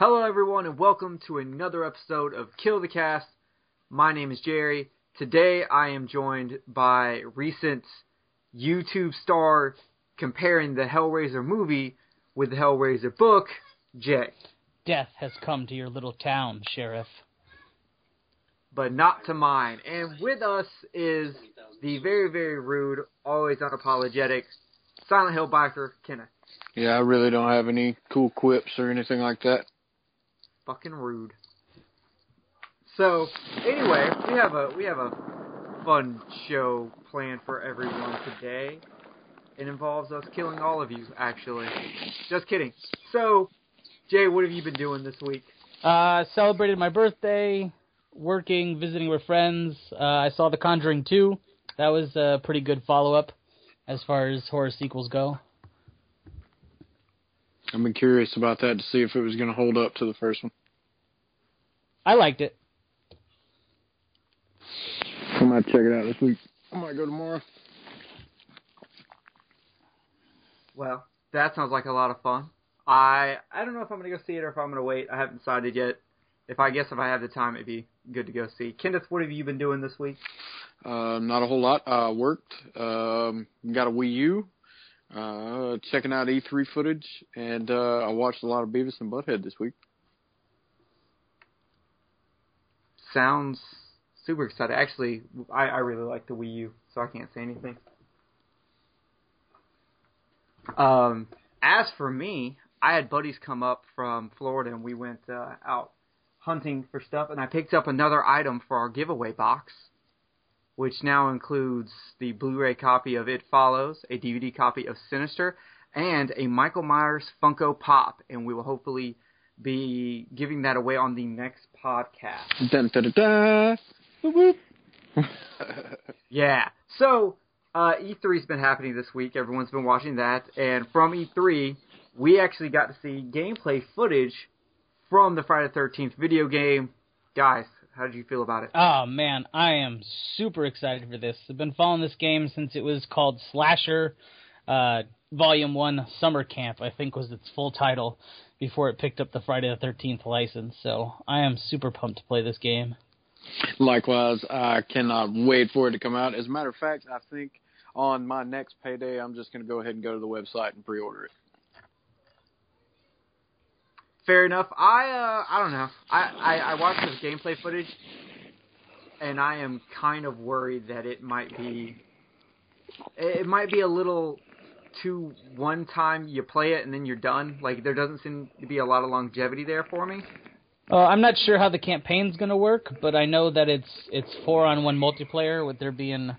Hello, everyone, and welcome to another episode of Kill the Cast. My name is Jerry. Today, I am joined by recent YouTube star comparing the Hellraiser movie with the Hellraiser book, Jay. Death has come to your little town, Sheriff. But not to mine. And with us is the very, very rude, always unapologetic Silent Hill biker, Kenneth. Yeah, I really don't have any cool quips or anything like that. Fucking rude. So, anyway, we have a we have a fun show planned for everyone today. It involves us killing all of you, actually. Just kidding. So, Jay, what have you been doing this week? Uh, celebrated my birthday, working, visiting with friends. Uh, I saw The Conjuring 2. That was a pretty good follow up as far as horror sequels go. I've been curious about that to see if it was going to hold up to the first one. I liked it. I might check it out this week. I might go tomorrow. Well, that sounds like a lot of fun. I I don't know if I'm gonna go see it or if I'm gonna wait. I haven't decided yet. If I guess if I have the time, it'd be good to go see. Kenneth, what have you been doing this week? Uh, not a whole lot. I worked. Um, got a Wii U. Uh, checking out E3 footage, and uh, I watched a lot of Beavis and Butthead this week. Sounds super excited. Actually, I, I really like the Wii U, so I can't say anything. Um, as for me, I had buddies come up from Florida, and we went uh, out hunting for stuff, and I picked up another item for our giveaway box, which now includes the Blu-ray copy of It Follows, a DVD copy of Sinister, and a Michael Myers Funko Pop, and we will hopefully be giving that away on the next podcast. Dun, da, da, da. Whoop, whoop. Yeah. So uh, E3's been happening this week. Everyone's been watching that, and from E3, we actually got to see gameplay footage from the Friday the Thirteenth video game. Guys, how did you feel about it? Oh man, I am super excited for this. I've been following this game since it was called Slasher uh, Volume One Summer Camp. I think was its full title before it picked up the Friday the Thirteenth license. So I am super pumped to play this game. Likewise, I cannot wait for it to come out. As a matter of fact, I think on my next payday, I'm just going to go ahead and go to the website and pre-order it. Fair enough. I uh, I don't know. I, I I watched this gameplay footage, and I am kind of worried that it might be it might be a little too one time you play it and then you're done. Like there doesn't seem to be a lot of longevity there for me. Uh, I'm not sure how the campaign's going to work, but I know that it's it's four on one multiplayer with there being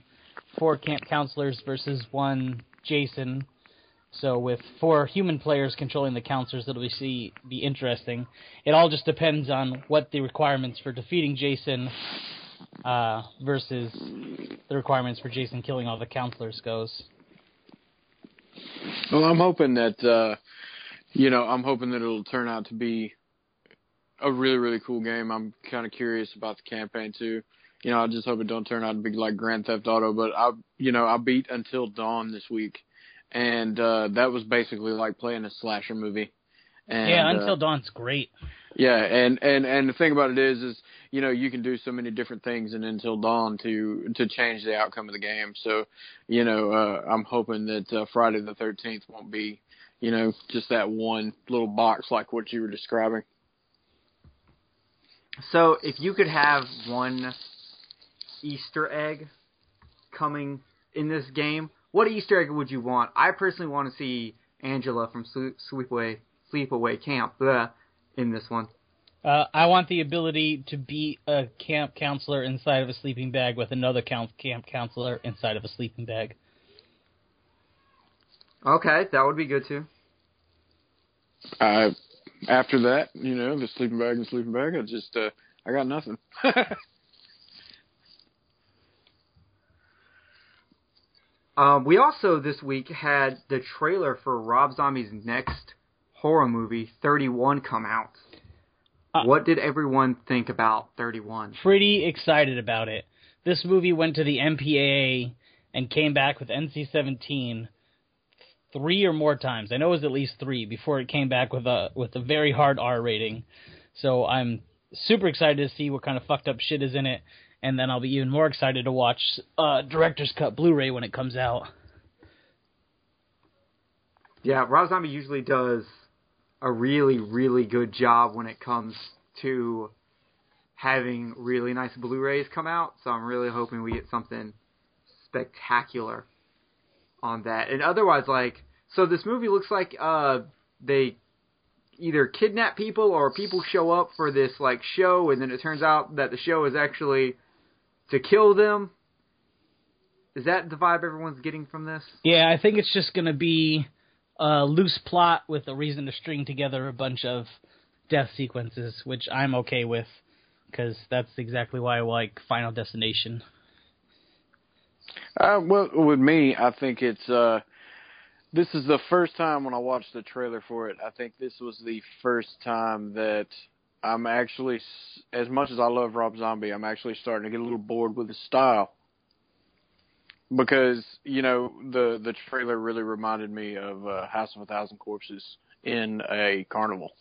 four camp counselors versus one Jason. So with four human players controlling the counselors, it'll be see, be interesting. It all just depends on what the requirements for defeating Jason uh, versus the requirements for Jason killing all the counselors goes. Well, I'm hoping that uh, you know, I'm hoping that it'll turn out to be a really really cool game. I'm kind of curious about the campaign too. You know, I just hope it don't turn out to be like Grand Theft Auto. But I, you know, I beat Until Dawn this week, and uh, that was basically like playing a slasher movie. And, yeah, uh, Until Dawn's great. Yeah, and and and the thing about it is, is you know you can do so many different things in Until Dawn to to change the outcome of the game. So, you know, uh, I'm hoping that uh, Friday the 13th won't be, you know, just that one little box like what you were describing. So if you could have one Easter egg coming in this game, what Easter egg would you want? I personally want to see Angela from Sleep- Sleepaway Sleepaway Camp uh, in this one. Uh, I want the ability to be a camp counselor inside of a sleeping bag with another camp camp counselor inside of a sleeping bag. Okay, that would be good too. I after that, you know, the sleeping bag and sleeping bag, I just uh, I got nothing. Um, we also this week had the trailer for Rob Zombie's next horror movie, 31, come out. Uh, what did everyone think about 31? Pretty excited about it. This movie went to the MPAA and came back with NC-17 three or more times. I know it was at least three before it came back with a with a very hard R rating. So I'm super excited to see what kind of fucked up shit is in it, and then I'll be even more excited to watch uh, director's cut Blu-ray when it comes out. Yeah, Rob Zombie usually does a really, really good job when it comes to having really nice Blu-rays come out. So I'm really hoping we get something spectacular on that. And otherwise, like, so this movie looks like uh they either kidnap people or people show up for this like show, and then it turns out that the show is actually to kill them. Is that the vibe everyone's getting from this? Yeah, I think it's just gonna be a loose plot with a reason to string together a bunch of death sequences, which I'm okay with because that's exactly why I like Final Destination. Uh, well, with me, I think it's uh, this is the first time when I watched the trailer for it. I think this was the first time that I'm actually, as much as I love Rob Zombie, I'm actually starting to get a little bored with his style. Because you know the the trailer really reminded me of uh, House of a Thousand Corpses in a carnival.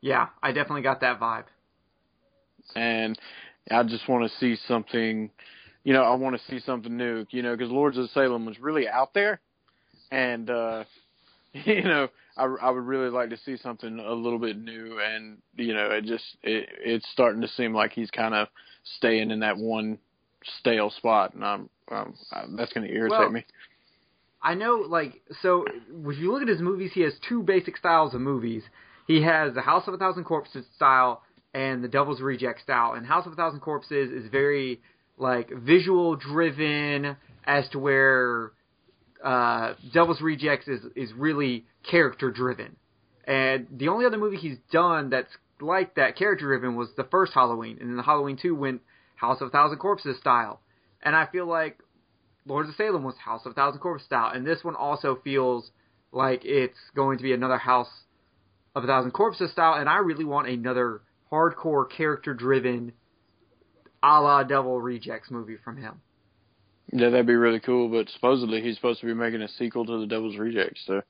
Yeah, I definitely got that vibe. And I just want to see something you know, I want to see something new, you know, because Lords of Salem was really out there, and uh, you know, I, I would really like to see something a little bit new, and you know, it just it, it's starting to seem like he's kind of staying in that one stale spot, and I'm, um, that's going to irritate well, me. I know, like, so if you look at his movies, he has two basic styles of movies. He has the House of a Thousand Corpses style and the Devil's Reject style. And House of a Thousand Corpses is very like visual driven as to where uh, Devil's Rejects is is really character driven. And the only other movie he's done that's like that character driven was the first Halloween, and then the Halloween two went House of a Thousand Corpses style. And I feel like Lords of Salem was House of a Thousand Corpses style, and this one also feels like it's going to be another House of a Thousand Corpses style, and I really want another hardcore character driven a la Devil Rejects movie from him. Yeah, that'd be really cool. But supposedly he's supposed to be making a sequel to the Devil's Rejects. So.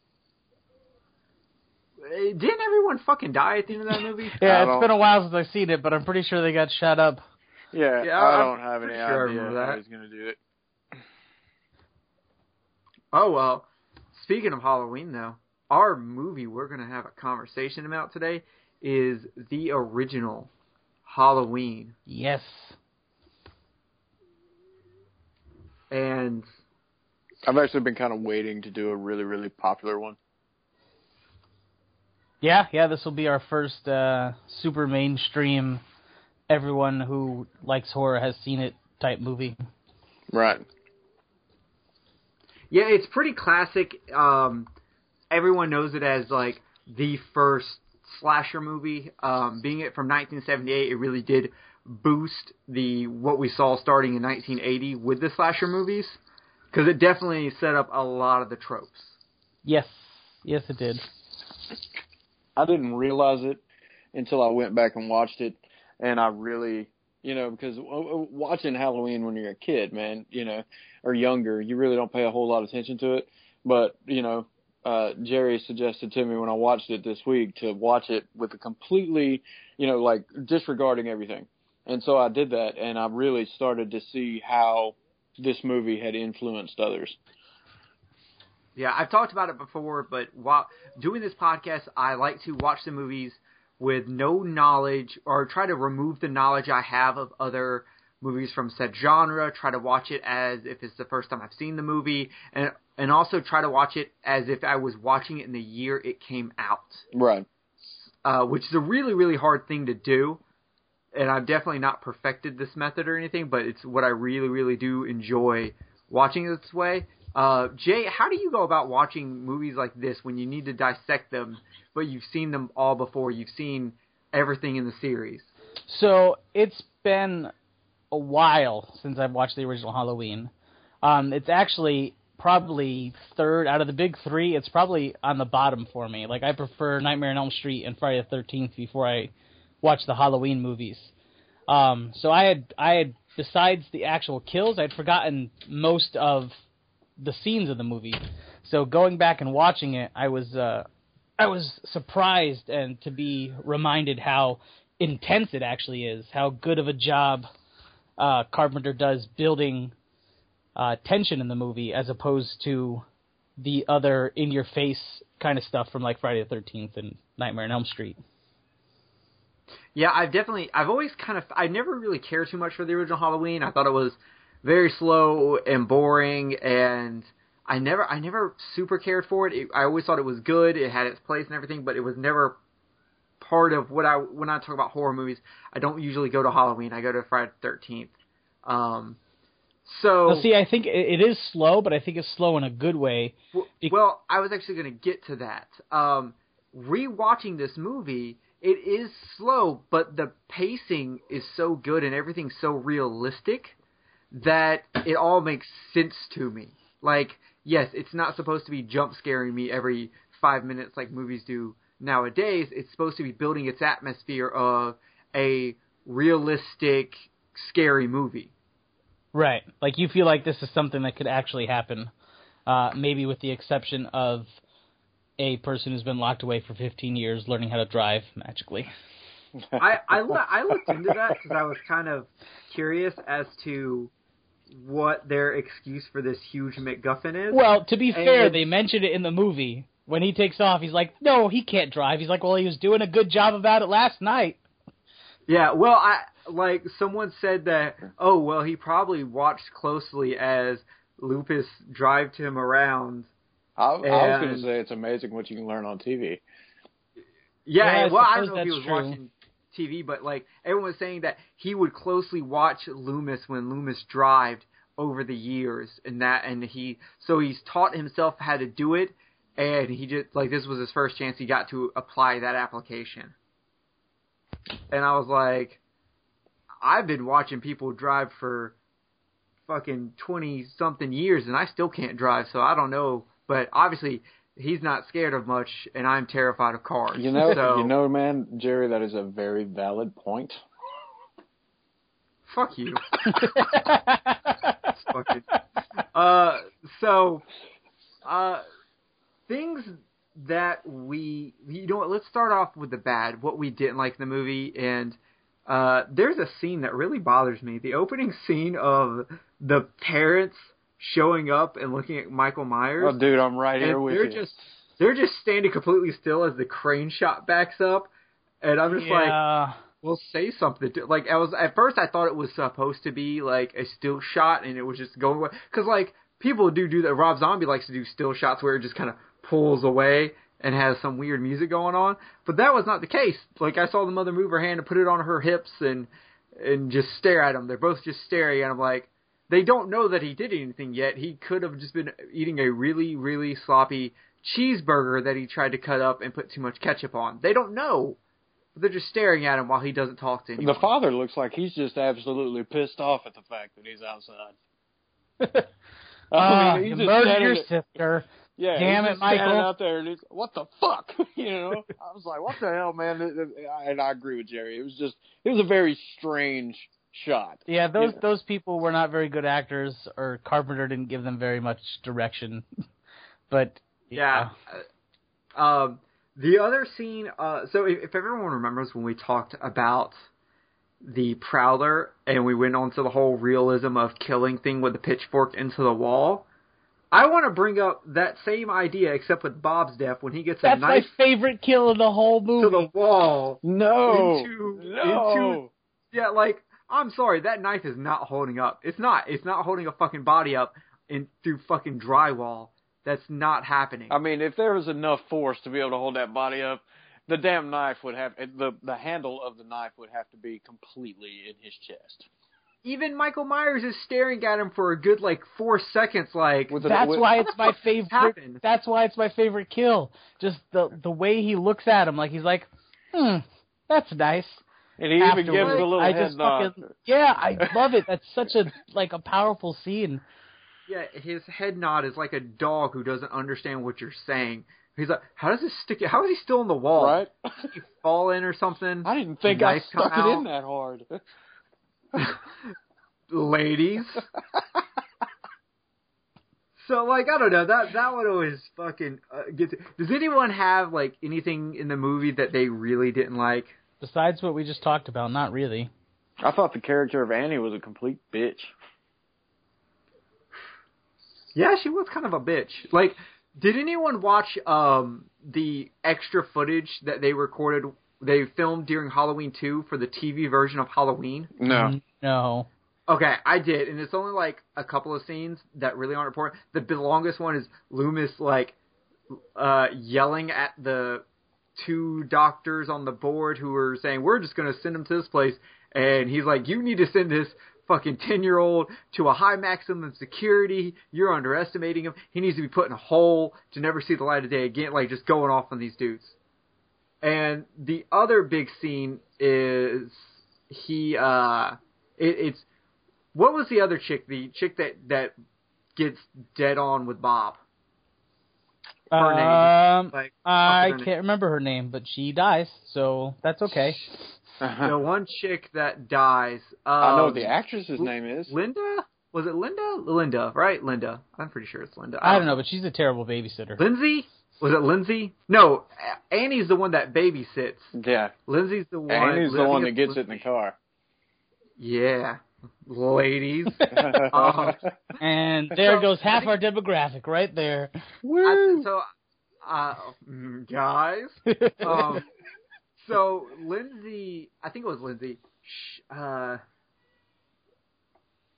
Eh, didn't everyone fucking die at the end of that movie? yeah, it's been a while since I've seen it, but I'm pretty sure they got shot up. Yeah, yeah I don't have any sure idea that. how he's gonna do it. Oh well. Speaking of Halloween, though, our movie we're gonna have a conversation about today is the original Halloween. Yes. And I've actually been kind of waiting to do a really, really popular one. Yeah, yeah, this will be our first uh, super mainstream, everyone who likes horror has seen it type movie. Right. Yeah, it's pretty classic. Um, everyone knows it as like the first slasher movie. Um, being it from 1978, it really did boost the what we saw starting in 1980 with the slasher movies because it definitely set up a lot of the tropes. Yes, yes, it did. I didn't realize it until I went back and watched it, and I really, you know, because watching Halloween when you're a kid, man, you know, or younger, you really don't pay a whole lot of attention to it. But you know, uh, Jerry suggested to me when I watched it this week to watch it with a completely, you know, like disregarding everything. And so I did that, and I really started to see how this movie had influenced others. Yeah, I've talked about it before, but while doing this podcast, I like to watch the movies with no knowledge or try to remove the knowledge I have of other movies from said genre. Try to watch it as if it's the first time I've seen the movie, and and also try to watch it as if I was watching it in the year it came out. Right. Uh, which is a really really hard thing to do and I've definitely not perfected this method or anything, but it's what I really, really do enjoy watching this way. Uh, Jay, how do you go about watching movies like this when you need to dissect them, but you've seen them all before? You've seen everything in the series. So it's been a while since I've watched the original Halloween. Um, it's actually probably third out of the big three. It's probably on the bottom for me. Like I prefer Nightmare on Elm Street and Friday the Thirteenth before I watch the Halloween movies. Um, so I had I had besides the actual kills, I'd forgotten most of the scenes of the movie. So going back and watching it, I was uh, I was surprised and to be reminded how intense it actually is, how good of a job uh, Carpenter does building uh, tension in the movie as opposed to the other in your face kind of stuff from like Friday the Thirteenth and Nightmare on Elm Street. Yeah, I've definitely I've always kind of I never really cared too much for the original Halloween. I thought it was very slow and boring and I never I never super cared for it. it. I always thought it was good. It had its place and everything, but it was never part of what I when I talk about horror movies. I don't usually go to Halloween. I go to Friday the Thirteenth. Um, so well, see, I think it is slow, but I think it's slow in a good way. Well, well I was actually going to get to that. Um, rewatching this movie, it is slow, but the pacing is so good and everything's so realistic that it all makes sense to me. Like, yes, it's not supposed to be jump scaring me every five minutes like movies do nowadays. It's supposed to be building its atmosphere of a realistic, scary movie. Right. Like you feel like this is something that could actually happen. Uh, maybe with the exception of a person who's been locked away for 15 years learning how to drive magically. I I, I looked into that because I was kind of curious as to what their excuse for this huge MacGuffin is. Well, to be fair, they mentioned it in the movie. When he takes off, he's like, "No, he can't drive." He's like, "Well, he was doing a good job about it last night." Yeah, well, I like someone said that. Oh, well, he probably watched closely as Loomis drove him around. I, and, I was going to say it's amazing what you can learn on TV. Yeah, yeah well, I don't know if he was true. watching TV, but like everyone was saying that he would closely watch Loomis when Loomis drove over the years, and that, and he so he's taught himself how to do it, and he just like this was his first chance he got to apply that application. And I was like, I've been watching people drive for fucking twenty something years, and I still can't drive, so I don't know. But obviously, he's not scared of much, and I'm terrified of cars. You know, so, you know, man, Jerry, that is a very valid point. Fuck you. fucking, uh, so, uh, things that we, you know what? Let's start off with the bad. What we didn't like in the movie, and uh, there's a scene that really bothers me. The opening scene of the parents showing up and looking at Michael Myers. Oh, dude, I'm right here with you. they're you. Just, they're just standing completely still as the crane shot backs up, and I'm just yeah. like, "Well, say something." Like I was at first, I thought it was supposed to be like a still shot, and it was just going away. Because like people do do that. Rob Zombie likes to do still shots where it just kind of pulls away and has some weird music going on. But that was not the case. Like I saw the mother move her hand and put it on her hips and and just stare at him. They're both just staring, and I'm like, they don't know that he did anything yet. He could have just been eating a really, really sloppy cheeseburger that he tried to cut up and put too much ketchup on. They don't know. They're just staring at him while he doesn't talk to anyone. The father looks like he's just absolutely pissed off at the fact that he's outside. I mean, uh, he's murdered your sister. Yeah, damn it, Michael. out there, and he's what the fuck, you know? I was like, what the hell, man? And I agree with Jerry. It was just, it was a very strange shot. Yeah, those those people were not very good actors, or Carpenter didn't give them very much direction. but yeah, yeah. um, the other scene. Uh, so if, if everyone remembers when we talked about the Prowler and we went on to the whole realism of killing thing with the pitchfork into the wall. I want to bring up that same idea, except with Bob's death when he gets That's a knife. my favorite kill in the whole movie. To the wall. No. Into, no. Into, yeah, like I'm sorry, that knife is not holding up. It's not. It's not holding a fucking body up in through fucking drywall. That's not happening. I mean, if there was enough force to be able to hold that body up, the damn knife would have the the handle of the knife would have to be completely in his chest. Even Michael Myers is staring at him for a good like four seconds. Like With that's with, why it's my favorite. happened? That's why it's my favorite kill. Just the the way he looks at him, like he's like, hmm, that's nice. And he even gives a little I head just nod. fucking, yeah, I love it. That's such a like a powerful scene. Yeah, his head nod is like a dog who doesn't understand what you're saying. He's like, how does this stick? How is he still in the wall? Right? Did he fall in or something? I didn't think I stuck it out? in that hard. Ladies, So like I don't know that that one always fucking uh, gets. Does anyone have like anything in the movie that they really didn't like? Besides what we just talked about, not really. I thought the character of Annie was a complete bitch. Yeah, she was kind of a bitch. Like, did anyone watch um the extra footage that they recorded? They filmed during Halloween two for the TV version of Halloween. No. No. Okay, I did, and it's only like a couple of scenes that really aren't important. The, the longest one is Loomis like uh yelling at the two doctors on the board who were saying we're just going to send him to this place, and he's like, you need to send this fucking ten year old to a high maximum security. You're underestimating him. He needs to be put in a hole to never see the light of day again. Like just going off on these dudes. And the other big scene is he uh it, it's what was the other chick? The chick that that gets dead on with Bob. Her name. Um, Like I her can't remember her name, but she dies, so that's okay. the one chick that dies. Um, I know what the actress's name is. Linda. Was it Linda? Linda, right? Linda. I'm pretty sure it's Linda. I don't know, but she's a terrible babysitter. Lindsay? Was it Lindsay? No, Annie's the one that babysits. Yeah. Lindsay's the one. Annie's the one that gets it's it in the car. Yeah, ladies. Um, And there So, goes half think- our demographic right there. I, so, uh, mm, guys. Um, so Lindsay, I think it was Lindsay. Sh- uh,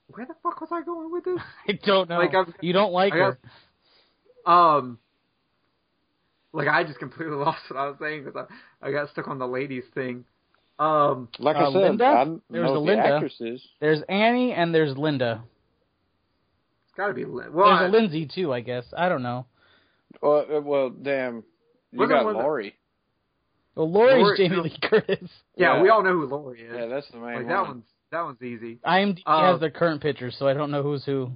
where the fuck was I going with this? I don't know. Like, I'm- you don't like I her. Um, like I just completely lost what I was saying because I, I got stuck on the ladies thing. Um, like Uh, I said, Linda? I don't There know was what a the Linda. actress is. There's Annie and there's Linda. it's got to be Lin- well. There's I- a Lindsay too, I guess. I don't know. Well, uh, well, damn. You Wasn't got Linda- Laurie. Well, Laurie's Laurie- Jamie. Lee Curtis. yeah, Yeah. we all know who Laurie is. Yeah, that's the main like one. that one's that one's easy. IMDb Uh, has their current pictures, so I don't know who's who.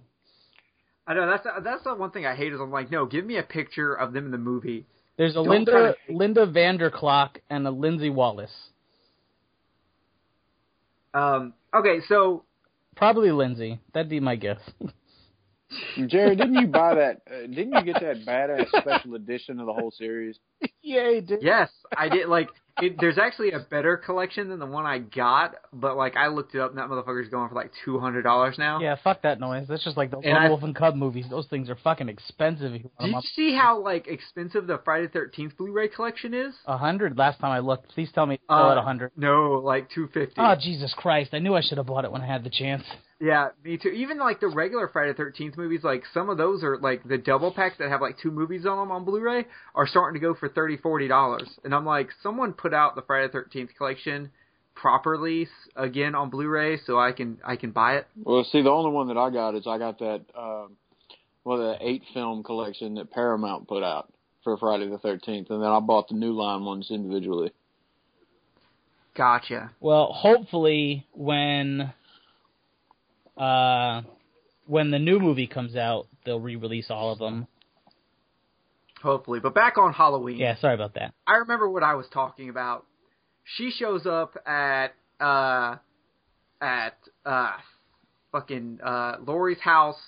I know that's that's the one thing I hate is I'm like, no, give me a picture of them in the movie. There's a Don't Linda kinda- Linda van der Klok and a Lindsay Wallace. Um, okay, so Probably Lindsay. That'd be my guess. Jared, didn't you buy that? Uh, didn't you get that badass special edition of the whole series? yeah, he did. yes, I did. Like, it, there's actually a better collection than the one I got, but like I looked it up, and that motherfucker's going for like two hundred dollars now. Yeah, fuck that noise. That's just like the And I- Wolf and Cub movies. Those things are fucking expensive. If you Did you them see how like expensive the Friday Thirteenth Blu-ray collection is? a hundred. Last time I looked, please tell me it's still Uh, at a hundred. No, like two fifty. Oh Jesus Christ! I knew I should have bought it when I had the chance. Yeah, me too. Even like the regular Friday Thirteenth movies, like some of those are like the double packs that have like two movies on them on Blu-ray are starting to go for thirty, forty dollars. And I'm like, someone put out the Friday the Thirteenth collection properly again on Blu-ray, so I can I can buy it. Well, see, the only one that I got is I got that, um, well, the eight film collection that Paramount put out for Friday the Thirteenth, and then I bought the New Line ones individually. Gotcha. Well, hopefully when uh when the new movie comes out, they'll re-release all of them. Hopefully, but back on Halloween. Yeah, sorry about that. I remember what I was talking about. She shows up at uh at uh fucking uh Laurie's house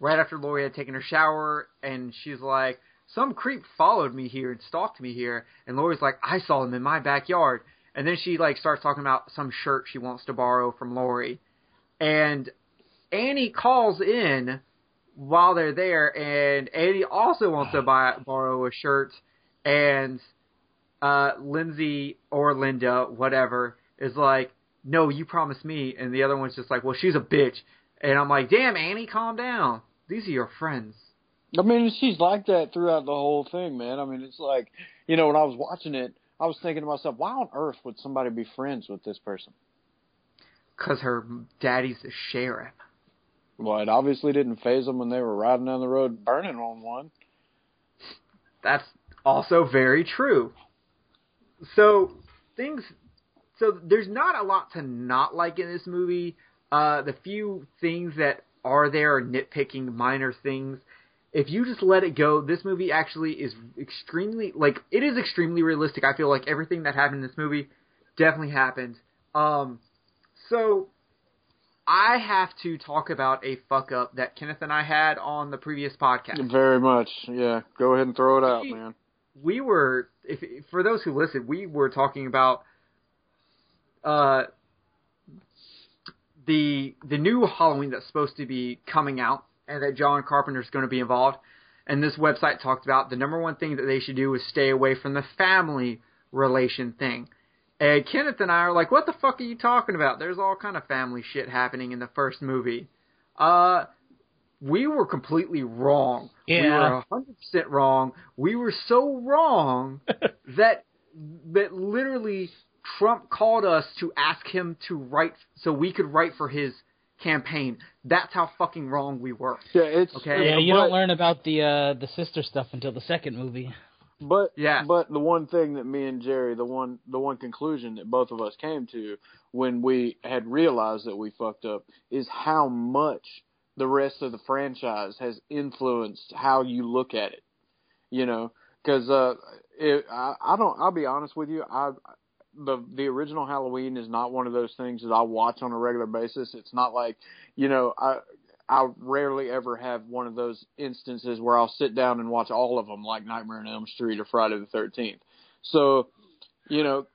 right after Laurie had taken her shower and she's like some creep followed me here and stalked me here and Laurie's like I saw him in my backyard and then she like starts talking about some shirt she wants to borrow from Laurie and Annie calls in while they're there and Annie also wants to buy borrow a shirt and uh, Lindsay or Linda, whatever, is like, no, you promised me, and the other one's just like, well, she's a bitch, and I'm like, damn, Annie, calm down. These are your friends. I mean, she's like that throughout the whole thing, man. I mean, it's like, you know, when I was watching it, I was thinking to myself, why on earth would somebody be friends with this person? Cause her daddy's the sheriff. Well, it obviously didn't phase them when they were riding down the road burning on one. That's also very true. So things, so there's not a lot to not like in this movie. Uh, the few things that are there are nitpicking, minor things. If you just let it go, this movie actually is extremely like it is extremely realistic. I feel like everything that happened in this movie definitely happened. Um, so I have to talk about a fuck up that Kenneth and I had on the previous podcast. Very much. Yeah. Go ahead and throw it out, We- man. we were if for those who listened, we were talking about uh the the new Halloween that's supposed to be coming out and that John Carpenter's going to be involved. And this website talked about the number one thing that they should do is stay away from the family relation thing. And Kenneth and I are like, "What the fuck are you talking about? There's all kind of family shit happening in the first movie." Uh we were completely wrong. Yeah. We Yeah. were 100% wrong. We were so wrong that that literally Trump called us to ask him to write so we could write for his campaign. That's how fucking wrong we were. Yeah, it's Okay. Yeah, you but- don't learn about the uh, the sister stuff until the second movie. But Yeah. but the one thing that me and Jerry, the one the one conclusion that both of us came to when we had realized that we fucked up is how much the rest of the franchise has influenced how you look at it. You know, because uh, it, I, I don't. I'll be honest with you. I the the original Halloween is not one of those things that I watch on a regular basis. It's not like you know I I rarely ever have one of those instances where I'll sit down and watch all of them, like Nightmare on Elm Street or Friday the Thirteenth. So, you know,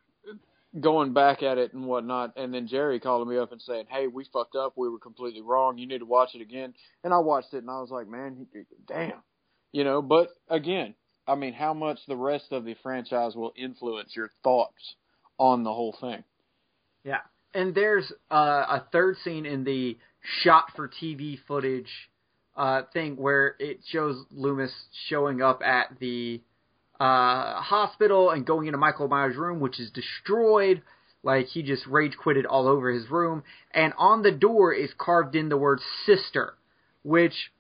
going back at it and whatnot, and then Jerry calling me up and saying, "Hey, we fucked up. We were completely wrong. You need to watch it again." And I watched it, and I was like, "Man, damn," you know. But again, I mean, how much the rest of the franchise will influence your thoughts on the whole thing? Yeah. And there's uh, a third scene in the shot for TV footage uh, thing where it shows Loomis showing up at the uh, hospital and going into Michael Myers' room, which is destroyed. Like he just rage quitted all over his room. And on the door is carved in the word sister, which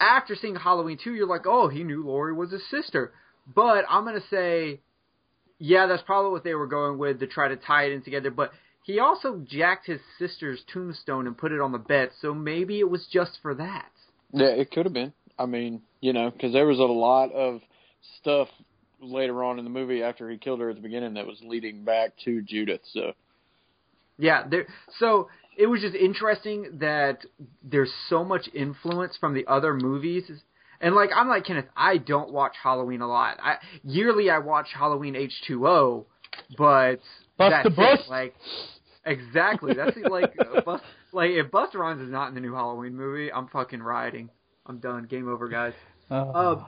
after seeing Halloween 2, you're like, oh, he knew Laurie was his sister. But I'm going to say, yeah, that's probably what they were going with to try to tie it in together. But he also jacked his sister's tombstone and put it on the bed, so maybe it was just for that. Yeah, it could have been. I mean, you know, because there was a lot of stuff later on in the movie after he killed her at the beginning that was leading back to Judith. So Yeah, there. So it was just interesting that there's so much influence from the other movies. And like I'm like Kenneth, I don't watch Halloween a lot. I yearly I watch Halloween H2O, but Bust that's the bus. it. Like exactly, that's it, like bust, like if Busta Rhymes is not in the new Halloween movie, I'm fucking rioting. I'm done. Game over, guys. Oh. Uh,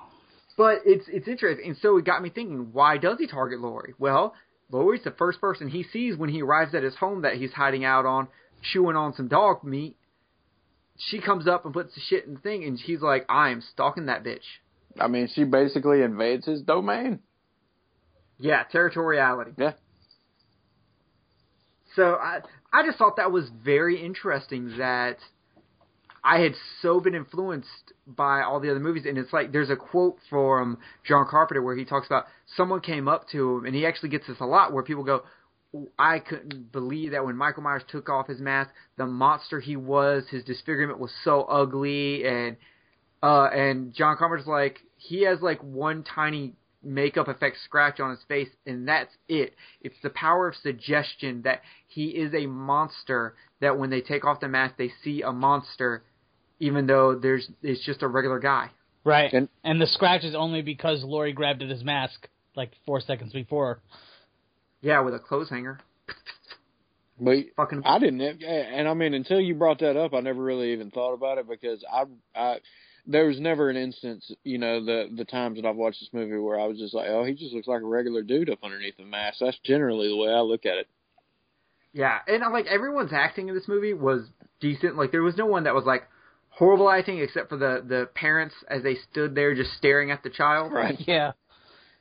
but it's it's interesting, and so it got me thinking: Why does he target Laurie? Well, Laurie's the first person he sees when he arrives at his home that he's hiding out on, chewing on some dog meat. She comes up and puts the shit in the thing, and he's like, "I am stalking that bitch." I mean, she basically invades his domain. Yeah, territoriality. Yeah. So I I just thought that was very interesting that I had so been influenced by all the other movies, and it's like there's a quote from John Carpenter where he talks about someone came up to him, and he actually gets this a lot where people go, "I couldn't believe that when Michael Myers took off his mask, the monster he was, his disfigurement was so ugly," and uh, and John Carpenter's like he has like one tiny makeup effect scratch on his face, and that's it. It's the power of suggestion that he is a monster. That when they take off the mask, they see a monster, even though there's it's just a regular guy. right. And- And, the scratch is only because Laurie grabbed at his mask like four seconds before. Yeah, with a clothes hanger. But Fucking I didn't, and I mean, until you brought that up, I never really even thought about it because I, I, there was never an instance, you know, the the times that I've watched this movie where I was just like, oh, he just looks like a regular dude up underneath the mask. That's generally the way I look at it. Yeah, and like everyone's acting in this movie was decent. Like there was no one that was like horrible acting except for the the parents as they stood there just staring at the child. Right. Yeah.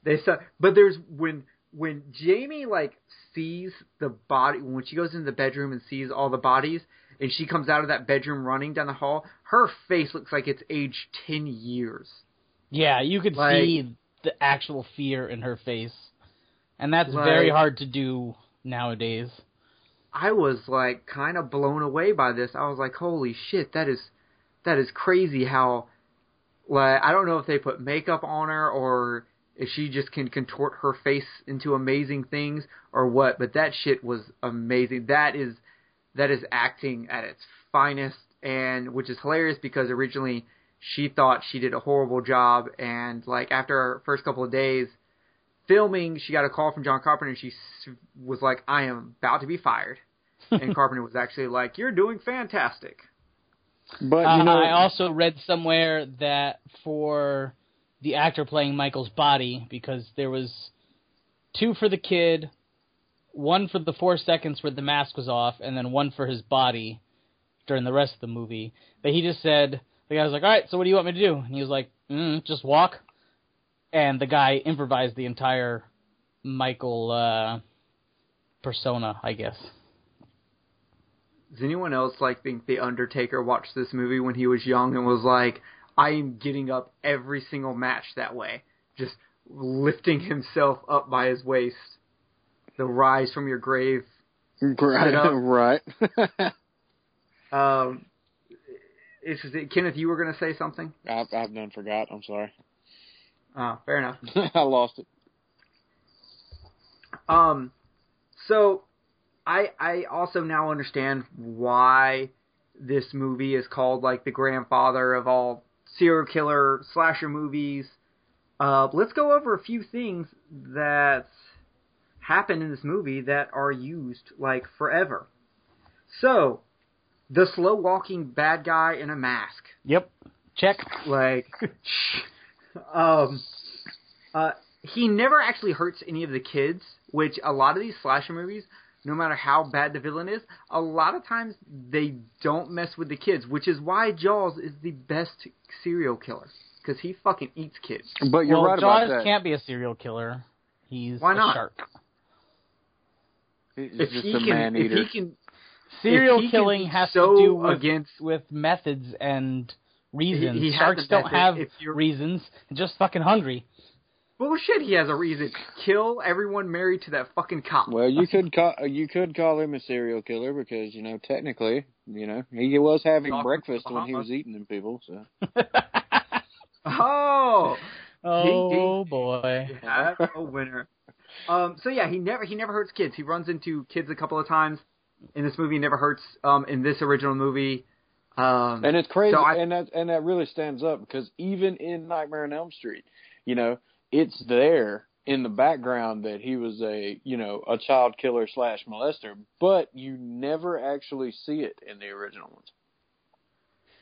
They saw, but there's when when Jamie like sees the body when she goes into the bedroom and sees all the bodies, and she comes out of that bedroom running down the hall. Her face looks like it's aged ten years. Yeah, you could Like- see the actual fear in her face. And that's Like- very hard to do nowadays. I was like kind of blown away by this. I was like, holy shit, that is that is crazy how like I don't know if they put makeup on her or if she just can contort her face into amazing things or what, but that shit was amazing. That is that is acting at its finest, and which is hilarious because originally she thought she did a horrible job, and like after our first couple of days filming, she got a call from John Carpenter, and she was like, "I am about to be fired," and Carpenter was actually like, "You're doing fantastic." But Uh, you know, I also read somewhere that for the actor playing Michael's body, because there was two for the kid, one for the four seconds where the mask was off, and then one for his body during the rest of the movie. But he just said, the guy was like, "All right, so what do you want me to do?" And he was like, mm, "Just walk." And the guy improvised the entire Michael uh, persona, I guess. Does anyone else like think the Undertaker watched this movie when he was young and was like, "I am getting up every single match that way, just lifting himself up by his waist." The rise from your grave. right, right. Um, is it, Kenneth, you were going to say something? I've, I've done forgot. I'm sorry. Oh, fair enough. I lost it. Um, so I I also now understand why this movie is called like the grandfather of all serial killer slasher movies. Uh, let's go over a few things that happen in this movie that are used like forever. So, the slow walking bad guy in a mask Yep. Check. like um uh he never actually hurts any of the kids which a lot of these slasher movies no matter how bad the villain is a lot of times they don't mess with the kids which is why jaws is the best serial killer because he fucking eats kids But you're well, right Jaws about that. can't be a serial killer. He's Why a not? shark. He's if just he a can man if eater. he can Serial he killing be has so to do with, against- with methods and reasons. he has Sharks don't have If reasons. They're just fucking hungry. bullshit he has a reason kill everyone married to that fucking cop Well, you could call you could call him a serial killer because you know technically, you know, he was having Talking breakfast when he was eating them people. So oh oh boy. You have a winner. Um, so yeah, he never he never hurts kids. He runs into kids a couple of times in this movie. He never hurts um, in this original movie. Um, and it's crazy, So I- and that and that really stands up because even in Nightmare on Elm Street, you know, it's there in the background that he was a you know a child killer slash molester, but you never actually see it in the original ones.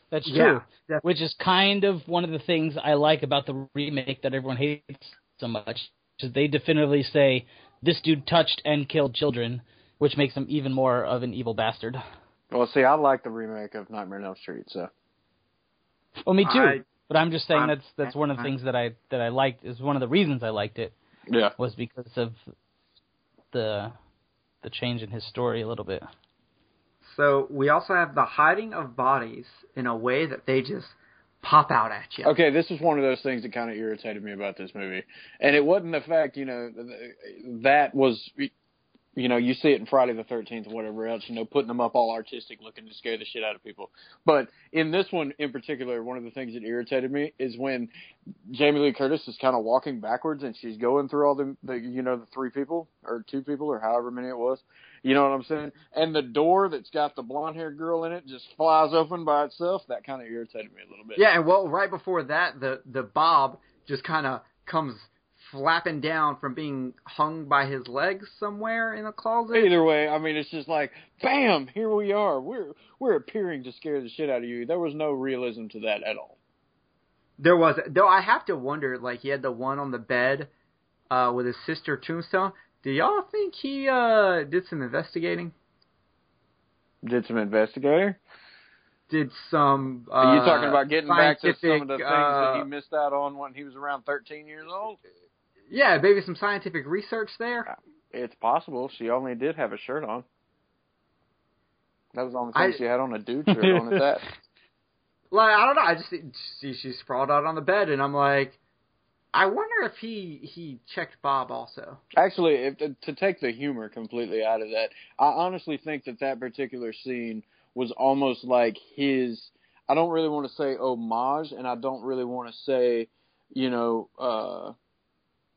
That's true. yeah, Which is kind of one of the things I like about the remake that everyone hates so much. Is they definitively say this dude touched and killed children, which makes him even more of an evil bastard. Well, see, I like the remake of Nightmare on Elm Street, so Well, me too. I- but I'm just saying I'm- that's that's one of the things that I that I liked is one of the reasons I liked it yeah. was because of the the change in his story a little bit. so we also have the hiding of bodies in a way that they just pop out at you. Okay, this is one of those things that kind of irritated me about this movie, and it wasn't the fact, you know, th- that was, you know, you see it in Friday the Thirteenth or whatever else, you know, putting them up all artistic, looking to scare the shit out of people. But in this one in particular, one of the things that irritated me is when Jamie Lee Curtis is kind of walking backwards and she's going through all the, the, you know, the three people or two people or however many it was. You know what I'm saying? And the door that's got the blonde haired girl in it just flies open by itself. That kind of irritated me a little bit. Yeah, and well, right before that, the the Bob just kind of comes flapping down from being hung by his legs somewhere in a closet. Either way, I mean, it's just like, bam, here we are. We're we're appearing to scare the shit out of you. There was no realism to that at all. There was, though. I have to wonder. Like he had the one on the bed uh, with his sister Tombstone. Do y'all think he uh, did some investigating? Did some investigator? Did some? Uh, Are you talking about getting back to some of the things that uh, he missed out on when he was around 13 years old? Yeah, maybe some scientific research there. It's possible. She only did have a shirt on. That was the only thing I- she had on a dude shirt on at that. Like I don't know. I just she she sprawled out on the bed, and I'm like, I wonder if he he checked Bob also. Actually, if to take the humor completely out of that, I honestly think that that particular scene was almost like his. I don't really want to say homage, and I don't really want to say, you know, uh,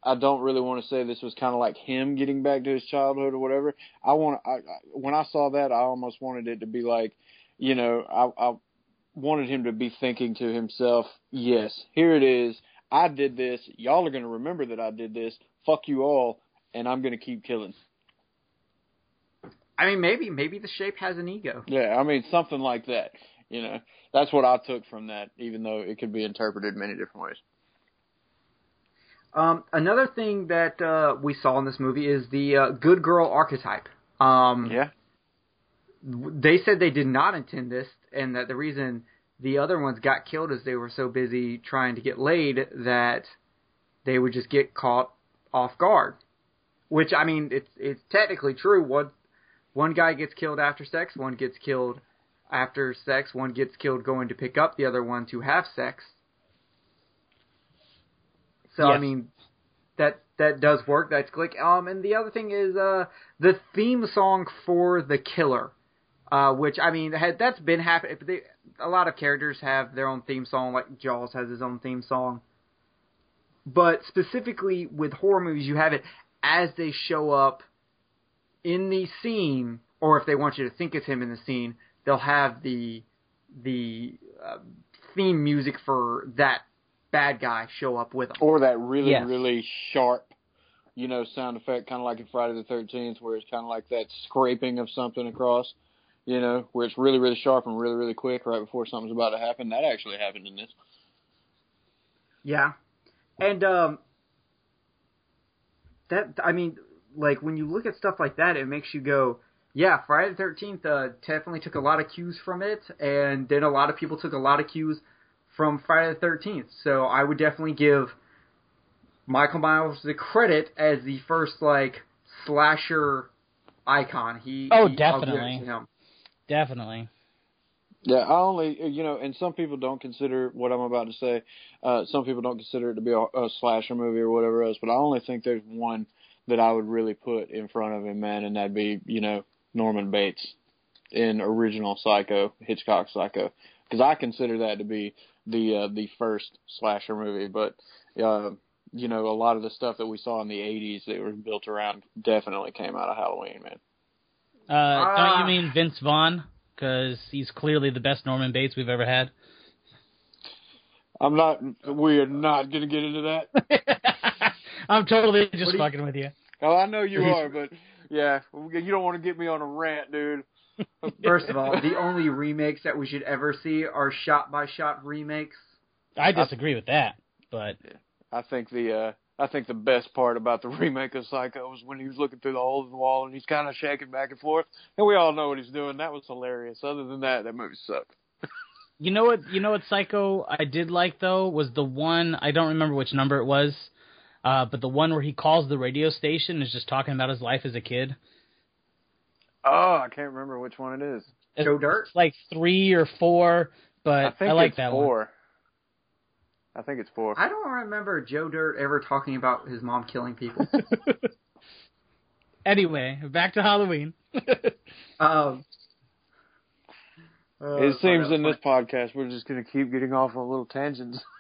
I don't really want to say this was kind of like him getting back to his childhood or whatever. I want I, I when I saw that, I almost wanted it to be like, you know, I, I wanted him to be thinking to himself, "Yes, here it is. I did this. Y'all are going to remember that I did this. Fuck you all, and I'm going to keep killing." I mean, maybe maybe the shape has an ego. Yeah, I mean something like that. You know, that's what I took from that, even though it could be interpreted many different ways. Um, another thing that uh, we saw in this movie is the uh, good girl archetype. Um, Yeah, they said they did not intend this, and that the reason the other ones got killed as they were so busy trying to get laid that they would just get caught off guard. Which I mean, it's it's technically true. One one guy gets killed after sex, one gets killed after sex, one gets killed going to pick up the other one to have sex. So I mean, that that does work. That's click. Um, and the other thing is uh the theme song for the killer, uh, which I mean had, that's been happening. They, a lot of characters have their own theme song, like Jaws has his own theme song. But specifically with horror movies, you have it as they show up in the scene, or if they want you to think it's him in the scene, they'll have the the uh, theme music for that bad guy show up with them. or that really Yes. really sharp, you know, sound effect, kind of like in Friday the Thirteenth, where it's kind of like that scraping of something across. You know, where it's really really sharp and really really quick right before something's about to happen. That actually happened in this. Yeah, and um, that I mean, like when you look at stuff like that, it makes you go, yeah, Friday the Thirteenth uh, definitely took a lot of cues from it, and then a lot of people took a lot of cues from Friday the Thirteenth. So I would definitely give Michael Myers the credit as the first like slasher icon. He Oh, he- I'll give it definitely. Definitely. Yeah, I only you know, and some people don't consider what I'm about to say. Uh, some people don't consider it to be a, a slasher movie or whatever else. But I only think there's one that I would really put in front of him, man, and that'd be you know Norman Bates in original Psycho, Hitchcock Psycho, because I consider that to be the uh, the first slasher movie. But uh, you know, a lot of the stuff that we saw in the '80s that was built around definitely came out of Halloween, man. Uh, don't Ah. you mean Vince Vaughn? Because he's clearly the best Norman Bates we've ever had. I'm not. We are not going to get into that. I'm totally just you- fucking with you. Oh, I know you are, but yeah, you don't want to get me on a rant, dude. First of all, the only remakes that we should ever see are shot by shot remakes. I disagree with that, but I think the uh I think the best part about the remake of Psycho was when he was looking through the hole in the wall and he's kind of shaking back and forth, and we all know what he's doing. That was hilarious. Other than that, that movie sucked. you know what? You know what Psycho I did like though was the one I don't remember which number it was, uh, but the one where he calls the radio station and is just talking about his life as a kid. Oh, I can't remember which one it is. It's Joe Dirt? like three or four, but I think like it's that one. Four. I think it's four. I don't remember Joe Dirt ever talking about his mom killing people. Anyway, back to Halloween. um, uh, it seems in that was this podcast we're just gonna keep getting off on little tangents.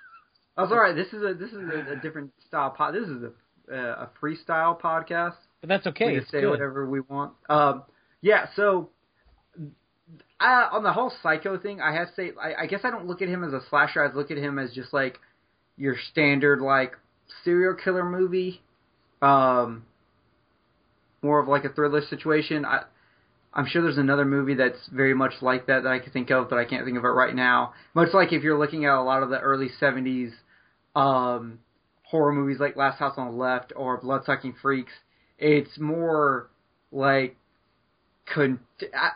Oh, sorry. This is a this is a, a different style pod. This is a uh, a freestyle podcast. But that's okay. we can It's say good. whatever we want. Um, yeah. So, uh, on the whole psycho thing, I have to say, I, I guess I don't look at him as a slasher. I look at him as just like your standard like serial killer movie. Um, more of like a thriller situation. I. I'm sure there's another movie that's very much like that that I could think of, but I can't think of it right now. Much like if you're looking at a lot of the early '70s um, horror movies like Last House on the Left or Bloodsucking Freaks, it's more like I-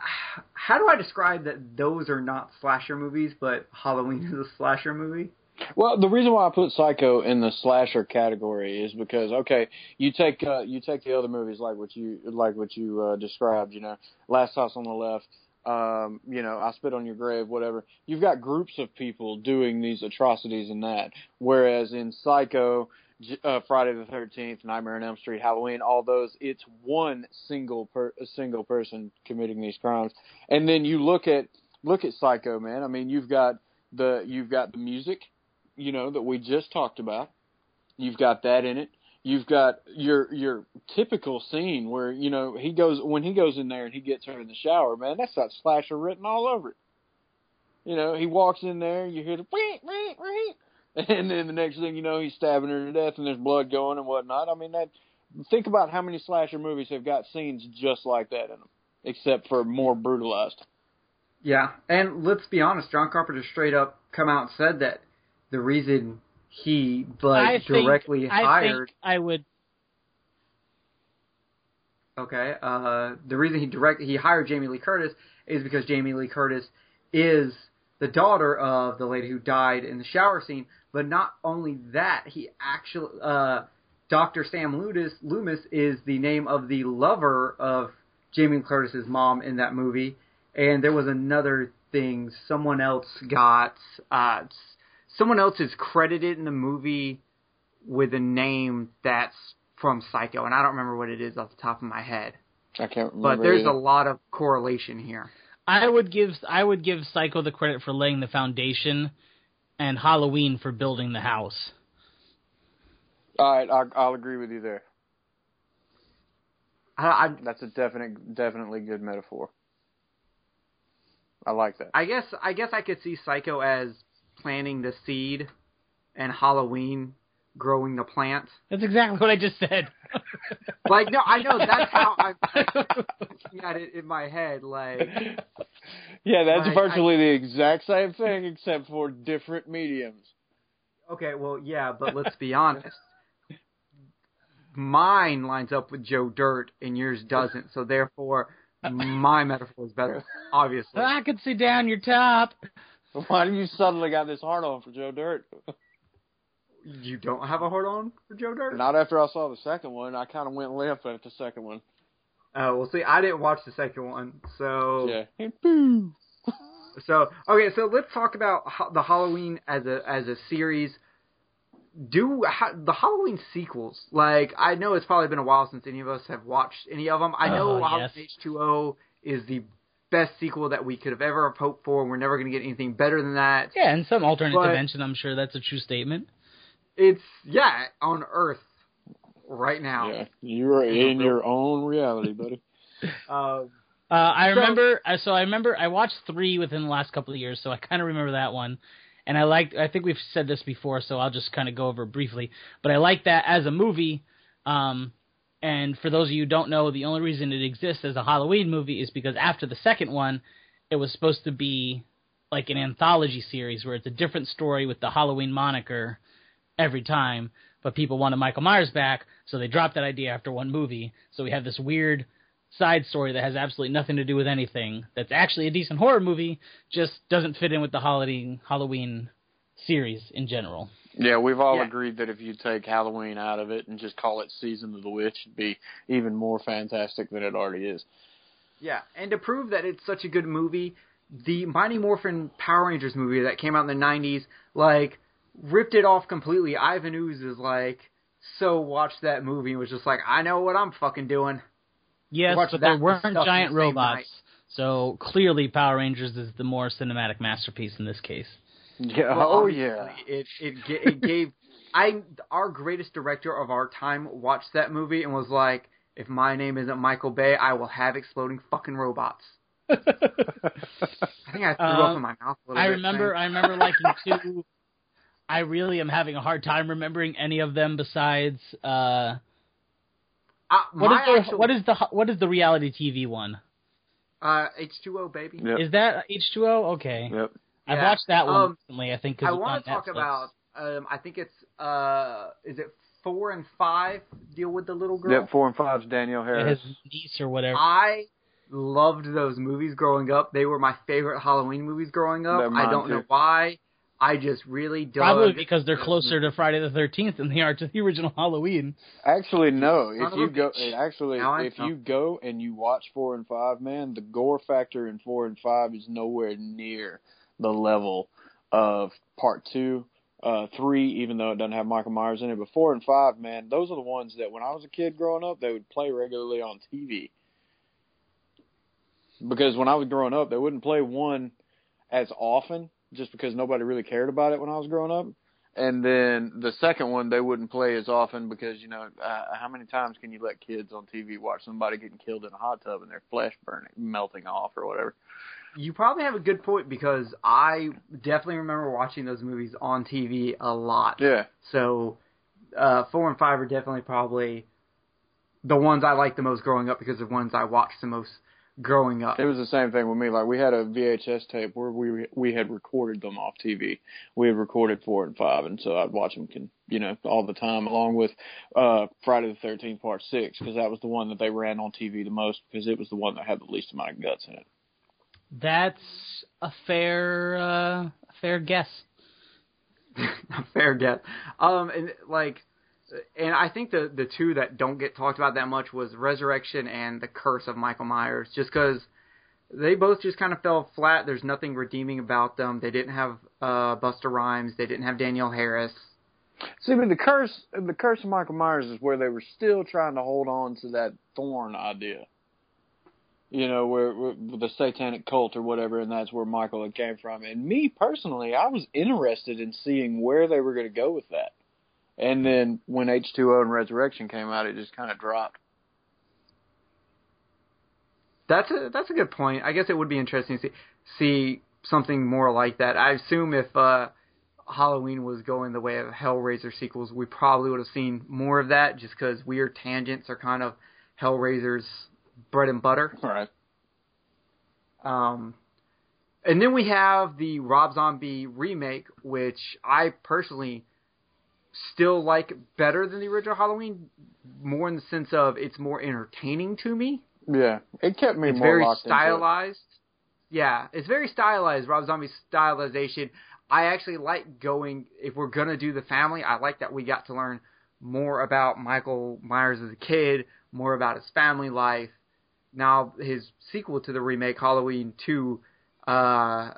how do I describe that those are not slasher movies, but Halloween is a slasher movie? Well, the reason why I put Psycho in the slasher category is because okay, you take uh, you take the other movies like what you like what you uh, described, you know, Last House on the Left, um, you know, I Spit on Your Grave, whatever. You've got groups of people doing these atrocities in that, whereas in Psycho, uh, Friday the Thirteenth, Nightmare on Elm Street, Halloween, all those, it's one single per a single person committing these crimes, and then you look at look at Psycho, man. I mean, you've got the you've got the music you know, that we just talked about. You've got that in it. you've got your your typical scene where you know he goes when he goes in there and he gets her in the shower. Man, That's got slasher written all over it. You know, he walks in there, you hear the and then the next thing you know, he's stabbing her to death, and there's blood going and whatnot. I mean, that think about how many slasher movies have got scenes just like that in them, except for more brutalized. Yeah, and let's be honest, John Carpenter straight up come out and said that the reason he like I think, directly I hired think I would. okay, uh the reason he direct he hired Jamie Lee Curtis is because Jamie Lee Curtis is the daughter of the lady who died in the shower scene, but not only that, he actually uh Dr. Sam Loomis, Loomis is the name of the lover of Jamie Lee Curtis's mom in that movie and there was another thing someone else got uh someone else is credited in the movie with a name that's from Psycho, and I don't remember what it is off the top of my head. I can't remember. But there's either. a lot of correlation here. I would give I would give Psycho the credit for laying the foundation, and Halloween for building the house. All right, I'll, I'll agree with you there. I, I, That's a definite, definitely good metaphor. I like that. I guess I guess I could see Psycho as planting the seed, and Halloween growing the plant. That's exactly what I just said. Like no, I know that's how I'm looking at it in my head. Like yeah, that's Like, virtually the exact same thing, except for different mediums. Okay, well, yeah, but let's be honest. Mine lines up with Joe Dirt, and yours doesn't. So therefore, my metaphor is better. Obviously, I could see down your top. Why do you suddenly got this hard on for Joe Dirt? You don't have a hard on for Joe Dirt. Not after I saw the second one. I kind of went left at the second one. Oh, well, see, I didn't watch the second one, so Yeah. Boo. so okay. So let's talk about ho- the Halloween as a as a series. Do ha- the Halloween sequels? Like, I know it's probably been a while since any of us have watched any of them. I know uh, Halloween yes. H2O is the best sequel that we could have ever hoped for. We're never going to get anything better than that. Yeah, and some alternate But- dimension. I'm sure that's a true statement. It's yeah on Earth right now. Yeah, you're in your own reality, buddy. Uh, Uh, I So- remember. uh, So I remember. I watched three within the last couple of years, so I kind of remember that one. And I liked. I think we've said this before, so I'll just kind of go over it briefly. But I like that as a movie. Um, and for those of you who don't know, the only reason it exists as a Halloween movie is because after the second one, it was supposed to be like an anthology series where it's a different story with the Halloween moniker every time. But people wanted Michael Myers back, so they dropped that idea after one movie. So we have this weird side story that has absolutely nothing to do with anything. That's actually a decent horror movie, just doesn't fit in with the holiday Halloween series in general. Yeah, we've all Yeah. agreed that if you take Halloween out of it and just call it Season of the Witch, it'd be even more fantastic than it already is. Yeah, and to prove that it's such a good movie, the Mighty Morphin Power Rangers movie that came out in the '90s, like, ripped it off completely. Ivan Ooze is like, so watched that movie and was just like, I know what I'm fucking doing. Yes, Watch but there weren't stuff in the giant robots. night. So clearly Power Rangers is the more cinematic masterpiece in this case. Yeah. Well, oh yeah. It it ga- it gave I our greatest director of our time watched that movie and was like, if my name isn't Michael Bay, I will have exploding fucking robots. I think I threw up Um, in my mouth a little I bit. remember saying- I remember liking two I really am having a hard time remembering any of them besides uh Uh, what my is the actual- what is the what is the reality TV one? uh H2O baby? Yep. Is that H2O? Okay. Yep. I've Yeah. watched that one Um, recently, I think. 'cause I want to talk Netflix. about. Um, I think it's uh, is it four and five deal with the little girl? Yep. Four and five's Danielle Harris. his niece or whatever. I loved those movies growing up. They were my favorite Halloween movies growing up. I don't know why. I just really dug. Probably because they're closer to Friday the Thirteenth than they are to the original Halloween. Actually, no. If you go, actually, if you go and you watch four and five, man, the gore factor in four and five is nowhere near the level of part two, uh, three. Even though it doesn't have Michael Myers in it, but four and five, man, those are the ones that when I was a kid growing up, they would play regularly on TV. Because when I was growing up, they wouldn't play one as often, just because nobody really cared about it when I was growing up. And then the second one they wouldn't play as often because you know uh, how many times can you let kids on TV watch somebody getting killed in a hot tub and their flesh burning melting off or whatever. You probably have a good point because I definitely remember watching those movies on TV a lot. Yeah. So uh, four and five are definitely probably the ones I liked the most growing up because the ones I watched the most growing up. It was the same thing with me. Like we had a VHS tape where we we had recorded them off TV. We had recorded four and five, and so I'd watch them, can, you know, all the time, along with uh Friday the Thirteenth Part Six, because that was the one that they ran on TV the most, because it was the one that had the least amount of guts in it. That's a fair uh, fair guess. a fair guess. Um, and like, and I think the the two that don't get talked about that much was Resurrection and The Curse of Michael Myers, just because they both just kind of fell flat. There's nothing redeeming about them. They didn't have uh, Busta Rhymes. They didn't have Danielle Harris. See, but the curse, the curse of Michael Myers is where they were still trying to hold on to that thorn idea. You know, where, where the satanic cult or whatever, and that's where Michael had came from. And me personally, I was interested in seeing where they were going to go with that. And then when H2O and Resurrection came out, it just kind of dropped. That's a that's a good point. I guess it would be interesting to see see something more like that. I assume if uh, Halloween was going the way of Hellraiser sequels, we probably would have seen more of that, just because weird tangents are kind of Hellraiser's bread and butter. Right. Um, and then we have the Rob Zombie remake, which I personally still like better than the original Halloween, more in the sense of it's more entertaining to me. Yeah, it kept me it's very stylized. Yeah, it's very stylized. Rob Zombie's stylization. I actually like going. If we're gonna do the family, I like that we got to learn more about Michael Myers as a kid, more about his family life. Now his sequel to the remake, Halloween Two. Uh,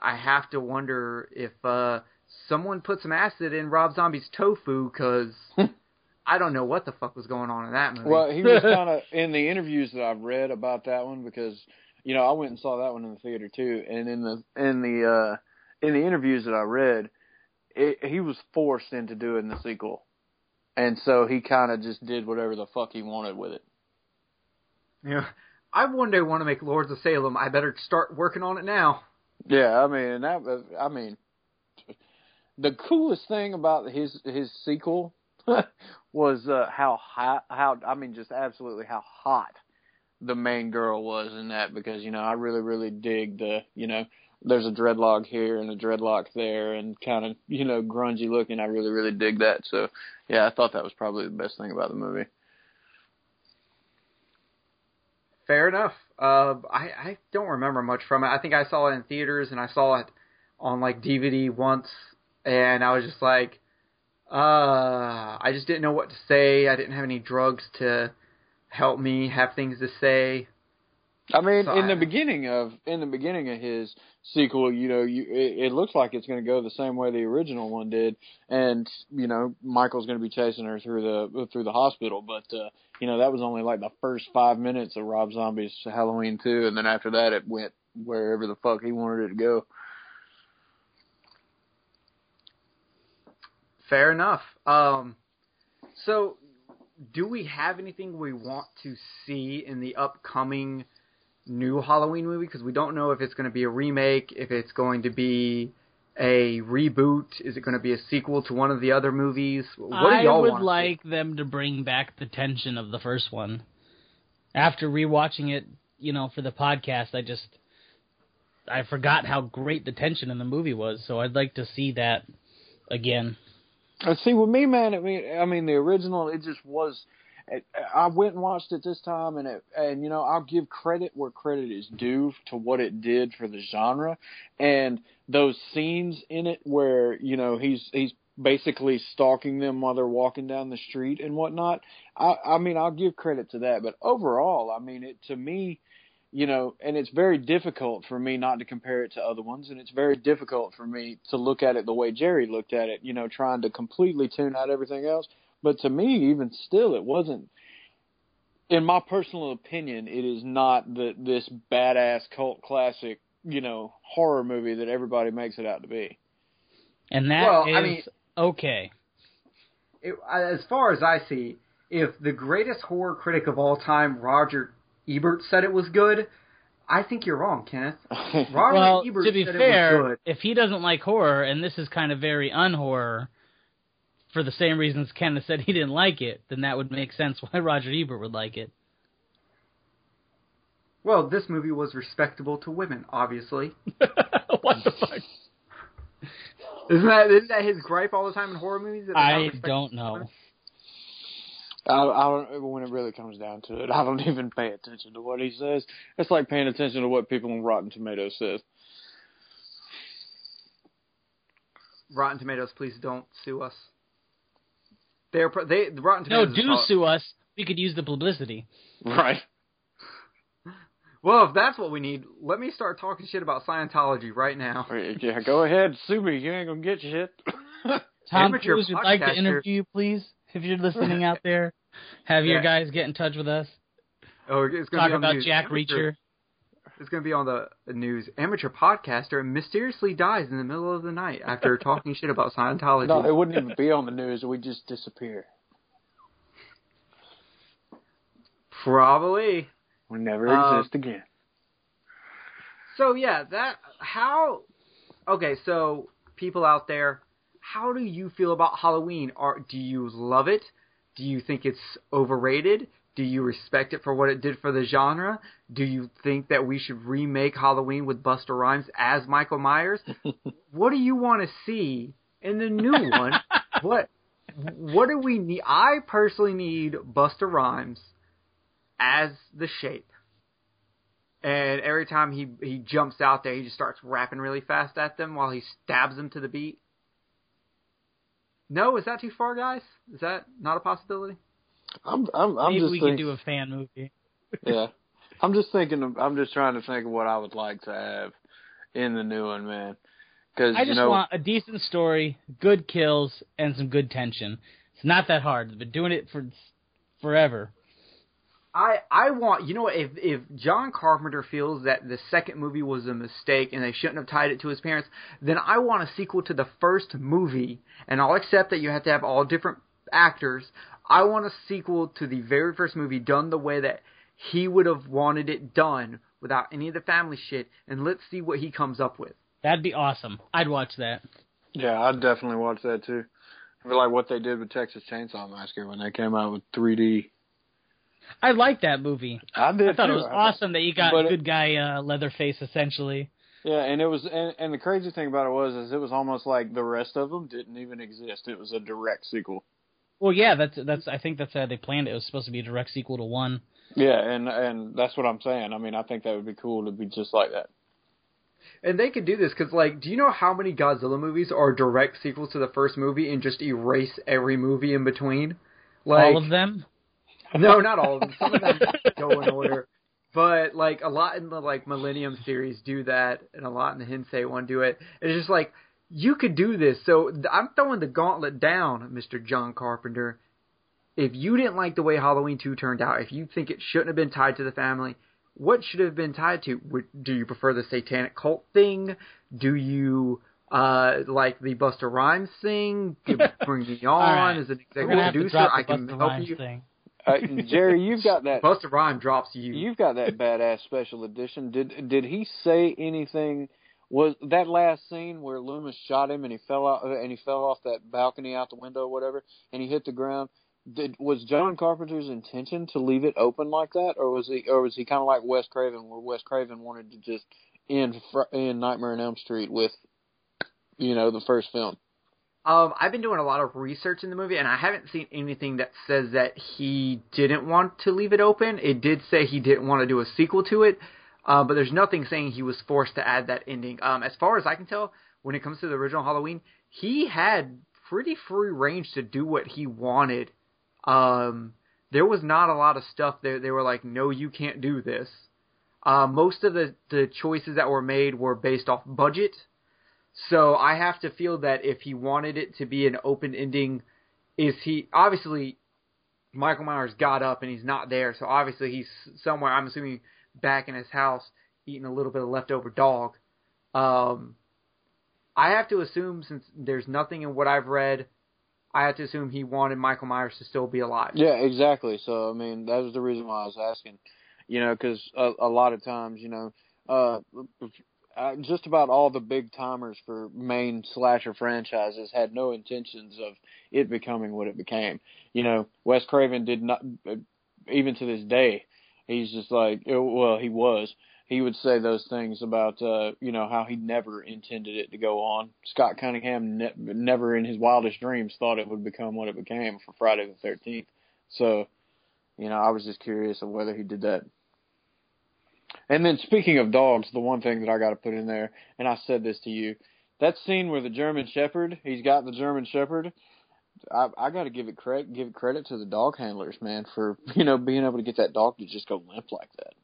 I have to wonder if uh, someone put some acid in Rob Zombie's tofu because I don't know what the fuck was going on in that movie. Well, he was kind of in the interviews that I've read about that one because you know I went and saw that one in the theater too, and in the in the uh in the interviews that I read, it, he was forced into doing the sequel, and so he kind of just did whatever the fuck he wanted with it. Yeah, I one day want to make Lords of Salem. I better start working on it now. Yeah, I mean that. I mean, the coolest thing about his his sequel was uh, how hot, how I mean, just absolutely how hot the main girl was in that because you know I really really dig the you know there's a dreadlock here and a dreadlock there and kind of you know grungy looking. I really really dig that. So yeah, I thought that was probably the best thing about the movie. Fair enough. Uh, I I don't remember much from it. I think I saw it in theaters and I saw it on like DVD once, and I was just like, uh, I just didn't know what to say. I didn't have any drugs to help me have things to say. I mean, So in the beginning of in the beginning of his sequel, you know, you it, it looks like it's going to go the same way the original one did, and you know, Michael's going to be chasing her through the through the hospital. But uh, you know, that was only like the first five minutes of Rob Zombie's Halloween two, and then after that, it went wherever the fuck he wanted it to go. Fair enough. Um, so, do we have anything we want to see in the upcoming new Halloween movie? Because we don't know if it's going to be a remake, if it's going to be a reboot, is it going to be a sequel to one of the other movies? What do I y'all would want? to see? like them to bring back the tension of the first one. After rewatching it, you know, for the podcast, I just I forgot how great the tension in the movie was. So I'd like to see that again. Uh, see, with me, man, I mean, I mean, the original, it just was. it- I went and watched it this time, and it, and you know, I'll give credit where credit is due to what it did for the genre, and those scenes in it where you know he's he's basically stalking them while they're walking down the street and whatnot. I, I mean, I'll give credit to that, but overall, I mean, it to me, you know, and it's very difficult for me not to compare it to other ones, and it's very difficult for me to look at it the way Jerry looked at it, you know, trying to completely tune out everything else. But to me, even still, it wasn't. In my personal opinion, it is not the this badass cult classic, you know, horror movie that everybody makes it out to be. And that is Well, I mean- okay. It, as far as I see, if the greatest horror critic of all time, Roger Ebert, said it was good, I think you're wrong, Kenneth. Roger well, Ebert to be said it fair, was good. if he doesn't like horror, and this is kind of very unhorror, for the same reasons Kenneth said he didn't like it, then that would make sense why Roger Ebert would like it. Well, this movie was respectable to women, obviously. what the fuck? Isn't that isn't that his gripe all the time in horror movies? that they're not I don't to know. Women? I, I don't, when it really comes down to it, I don't even pay attention to what he says. It's like paying attention to what people on Rotten Tomatoes says. Rotten Tomatoes, please don't sue us. They're they the Rotten Tomatoes. is do all- sue us. We could use the publicity. Right. Well, if that's what we need, let me start talking shit about Scientology right now. Yeah, go ahead, sue me. You ain't gonna get shit. Tom Cruise would like to interview you, please. If you're listening out there, have your guys get in touch with us. Oh, it's going Talk to be on the about news. Jack Amateur- Reacher. It's going to be on the news. Amateur podcaster mysteriously dies in the middle of the night after talking shit about Scientology. no, it wouldn't even be on the news. We'd just disappear. Probably. We never Um, exist again. So yeah, that how Okay, so people out there, how do you feel about Halloween? Are do you love it? Do you think it's overrated? Do you respect it for what it did for the genre? Do you think that we should remake Halloween with Busta Rhymes as Michael Myers? what do you want to see in the new one? what what do we need? I personally need Busta Rhymes as the shape. And every time he he jumps out there, he just starts rapping really fast at them while he stabs them to the beat. No, is that too far, guys? Is that not a possibility? I'm, I'm, I'm Maybe just we thinking, could do a fan movie. yeah. I'm just thinking. Of, I'm just trying to think of what I would like to have in the new one, man. Because I you just know, want a decent story, good kills, and some good tension. It's not that hard. I've been doing it for forever. I I want you know if if John Carpenter feels that the second movie was a mistake and they shouldn't have tied it to his parents, then I want a sequel to the first movie, and I'll accept that you have to have all different actors. I want a sequel to the very first movie done the way that he would have wanted it done without any of the family shit, and let's see what he comes up with. That'd be awesome. I'd watch that. yeah, I'd definitely watch that too. I feel like what they did with Texas Chainsaw Massacre when they came out with 3D. I like that movie. I did. I thought it was I thought- awesome that you got But it- good guy uh, Leatherface essentially. Yeah, and it was, and, and the crazy thing about it was, is it was almost like the rest of them didn't even exist. It was a direct sequel. Well, yeah, that's that's. I think that's how they planned it. It was supposed to be a direct sequel to one. Yeah, and and that's what I'm saying. I mean, I think that would be cool to be just like that. And they could do this because, like, do you know how many Godzilla movies are direct sequels to the first movie and just erase every movie in between? Like, All of them. No, not all of them. Some of them go in order. But like a lot in the like Millennium series do that, and a lot in the Heisei one do it. It's just like you could do this. So I'm throwing the gauntlet down, Mr. John Carpenter. If you didn't like the way Halloween 2 turned out, if you think it shouldn't have been tied to the family, what should it have been tied to? Do you prefer the satanic cult thing? Do you uh like the Busta Rhymes thing? Bring me on right. as an executive gonna have to producer. I can help you. thing. Uh, Jerry, you've got that. Buster Rhyme drops you. You've got that badass special edition. Did did he say anything? Was that last scene where Loomis shot him and he fell out and he fell off that balcony out the window or whatever and he hit the ground? Did, was John Carpenter's intention to leave it open like that, or was he, or was he kind of like Wes Craven, where Wes Craven wanted to just end end Nightmare on Elm Street with, you know, the first film? Um, I've been doing a lot of research in the movie, and I haven't seen anything that says that he didn't want to leave it open. It did say he didn't want to do a sequel to it, uh, but there's nothing saying he was forced to add that ending. Um, as far as I can tell, when it comes to the original Halloween, he had pretty free range to do what he wanted. Um, there was not a lot of stuff there. They were like, "No, you can't do this." Uh, most of the the choices that were made were based off budget. So I have to feel that if he wanted it to be an open ending, is he obviously Michael Myers got up and he's not there, so obviously he's somewhere. I'm assuming back in his house eating a little bit of leftover dog. Um, I have to assume since there's nothing in what I've read, I have to assume he wanted Michael Myers to still be alive. Yeah, exactly. So I mean, that was the reason why I was asking. You know, because a, a lot of times, you know, uh, uh, just about all the big timers for main slasher franchises had no intentions of it becoming what it became. You know, Wes Craven did not, uh, even to this day, he's just like, uh, well, he was. He would say those things about, uh, you know, how he never intended it to go on. Scott Cunningham ne- never in his wildest dreams thought it would become what it became for Friday the 13th. So, you know, I was just curious of whether he did that and then speaking of dogs, the one thing that I got to put in there, and I said this to you, that scene where the German Shepherd, he's got the German Shepherd. I, I got to give it credit, give it credit to the dog handlers, man, for you know being able to get that dog to just go limp like that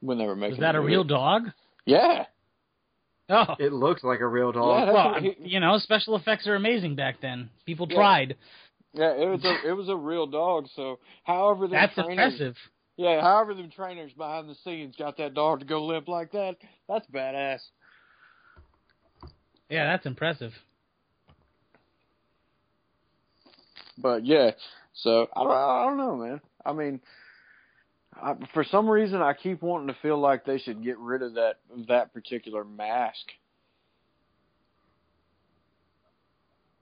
when they were making. Is that a real dog? Yeah. Oh, It looks like a real dog. Yeah, well, he- you know, special effects are amazing back then. People Yeah. tried. Yeah, it was a it was a real dog. So, however, the That's trainers, impressive. Yeah, however, the trainers behind the scenes got that dog to go limp like that. That's badass. Yeah, that's impressive. But yeah, so I don't, I don't know, man. I mean, I, for some reason, I keep wanting to feel like they should get rid of that that particular mask.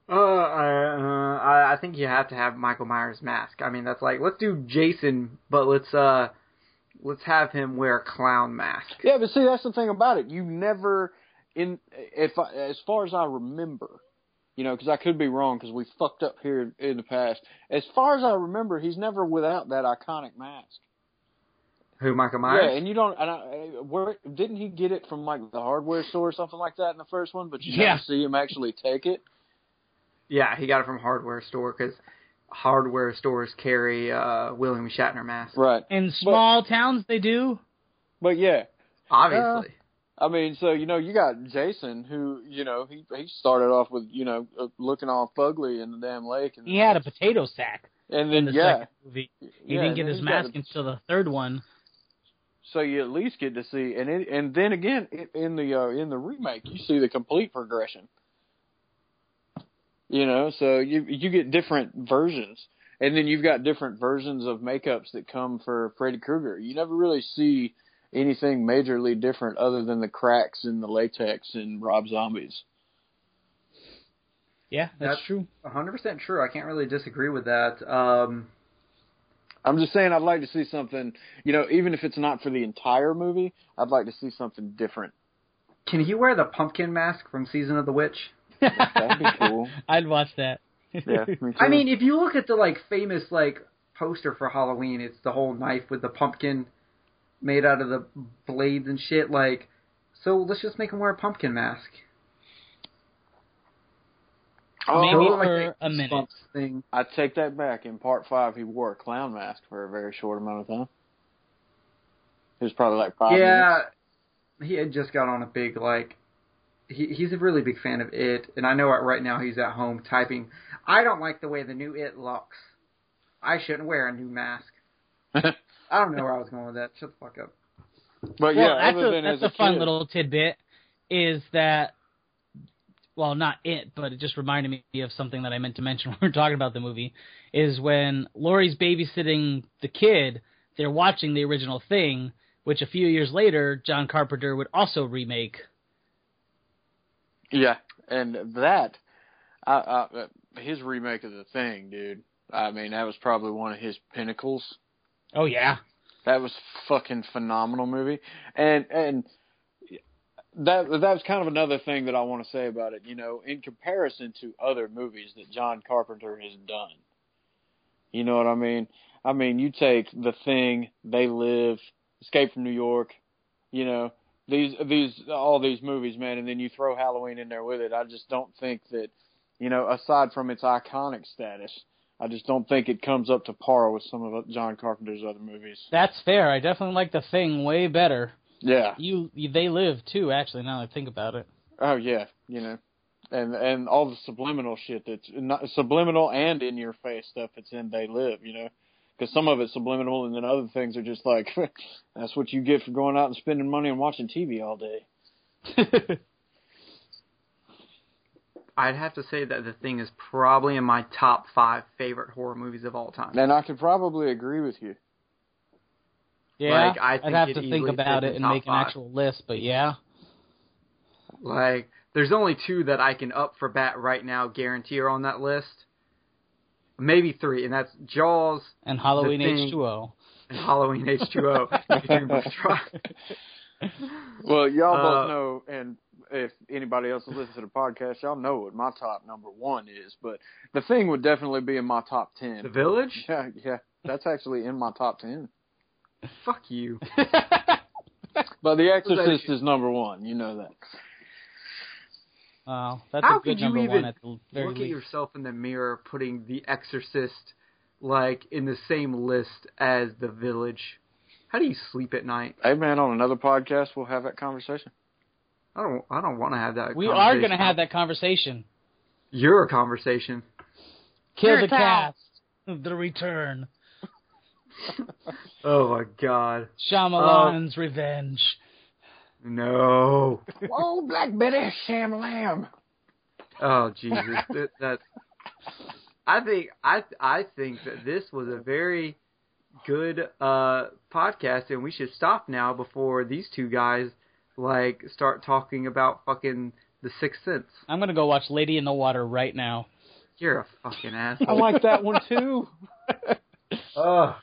Uh, I, uh, I I think you have to have Michael Myers mask. I mean, that's like let's do Jason, but let's uh, let's have him wear a clown mask. Yeah, but see, that's the thing about it. You never, in if I, as far as I remember, you know, because I could be wrong because we fucked up here in the past. As far as I remember, he's never without that iconic mask. Who Michael Myers? Yeah, and you don't. And I, where didn't he get it from like the hardware store or something like that in the first one? But you Yeah. never see him actually take it. Yeah, he got it from hardware store because hardware stores carry uh William Shatner masks. Right. In small towns, they do. But yeah, Obviously. I mean, so you know, you got Jason, who you know he he started off with you know uh, looking all fugly in the damn lake, and He had a potato sack and in then the yeah, second movie. He yeah, didn't get his mask a- until the third one. so you at least get to see, and it, and then again i- in the uh, in the remake, you see the complete progression. You know, so you you get different versions, and then you've got different versions of makeups that come for Freddy Krueger. You never really see anything majorly different other than the cracks in the latex in Rob Zombies. Yeah, that's, That's- true. 100% true. I can't really disagree with that. Um, I'm just saying I'd like to see something, you know, even if it's not for the entire movie, I'd like to see something different. can he wear the pumpkin mask from Season of the Witch? That'd be cool. I'd watch that. Yeah, me. I mean, if you look at the like famous like poster for Halloween, it's the whole knife with the pumpkin made out of the blades and shit. Like, so let's just make him wear a pumpkin mask. oh, maybe Or, like, for the a minute. Thing. I take that back. In part five, he wore a clown mask for a very short amount of time. It was probably like five yeah, minutes. he had just got on a big like. He he's a really big fan of it, and I know right now he's at home typing. I don't like the way the new it looks. I shouldn't wear a new mask. I don't know where I was going with that. Shut the fuck up. but well, yeah, that's other a, than that's as a fun kid, little tidbit. Is that well, not it, but it just reminded me of something that I meant to mention when we were talking about the movie. Is when Laurie's babysitting the kid, they're watching the original thing, which a few years later John Carpenter would also remake. Yeah, and that, I, I, uh, his remake of the thing, dude. I mean, that was probably one of his pinnacles. Oh yeah, That was fucking phenomenal movie, and and that that was kind of another thing that I want to say about it. You know, in comparison to other movies that John Carpenter has done, you know what I mean? I mean, you take The Thing, They Live, Escape from New York, you know these these all these movies, man, and then you throw Halloween in there with it. I just don't think that, you know, aside from its iconic status. I just don't think it comes up to par with some of John Carpenter's other movies. that's fair. I definitely like the thing way better. Yeah. You, you they live too. Actually, now that I think about it. Oh yeah. You know, and and all the subliminal shit that's not subliminal and in your face stuff that's in They Live. You know, because some of it's subliminal, and then other things are just like that's what you get for going out and spending money and watching TV all day. I'd have to say that The Thing is probably in my top five favorite horror movies of all time. And I could probably agree with you. Yeah, Like, I think would have to think about it and make an five. actual list, but yeah. Like, there's only two that I can up for bat right now, guarantee are on that list. Maybe three, and that's Jaws And Halloween H2O. and Halloween H2O. featuring Busta Rhymes. Well, y'all Uh, both know, and if anybody else listens to the podcast, y'all know what my top number one is. But the thing would definitely be in my top ten. the Village? Yeah, yeah, that's actually in my top ten. Fuck you. But The Exorcist is number one. You know that. Wow, that's How a good could you even one at the very Look at yourself in the mirror putting The Exorcist like in the same list as The Village. How do you sleep at night? Hey man, on another podcast we'll have that conversation. I don't. I don't want to have that. Conversation. We are going to have that conversation. Your conversation. Kill Here the it cast. The return. Oh my god. Shyamalan's um, revenge. No. Whoa, Black Betty, Sham Lamb. Oh Jesus. that, that. I think I I think that this was a very good uh podcast, and we should stop now before these two guys like start talking about fucking the Sixth Sense. I'm going to go watch Lady in the Water right now. You're a fucking ass. I like that one too. Ugh.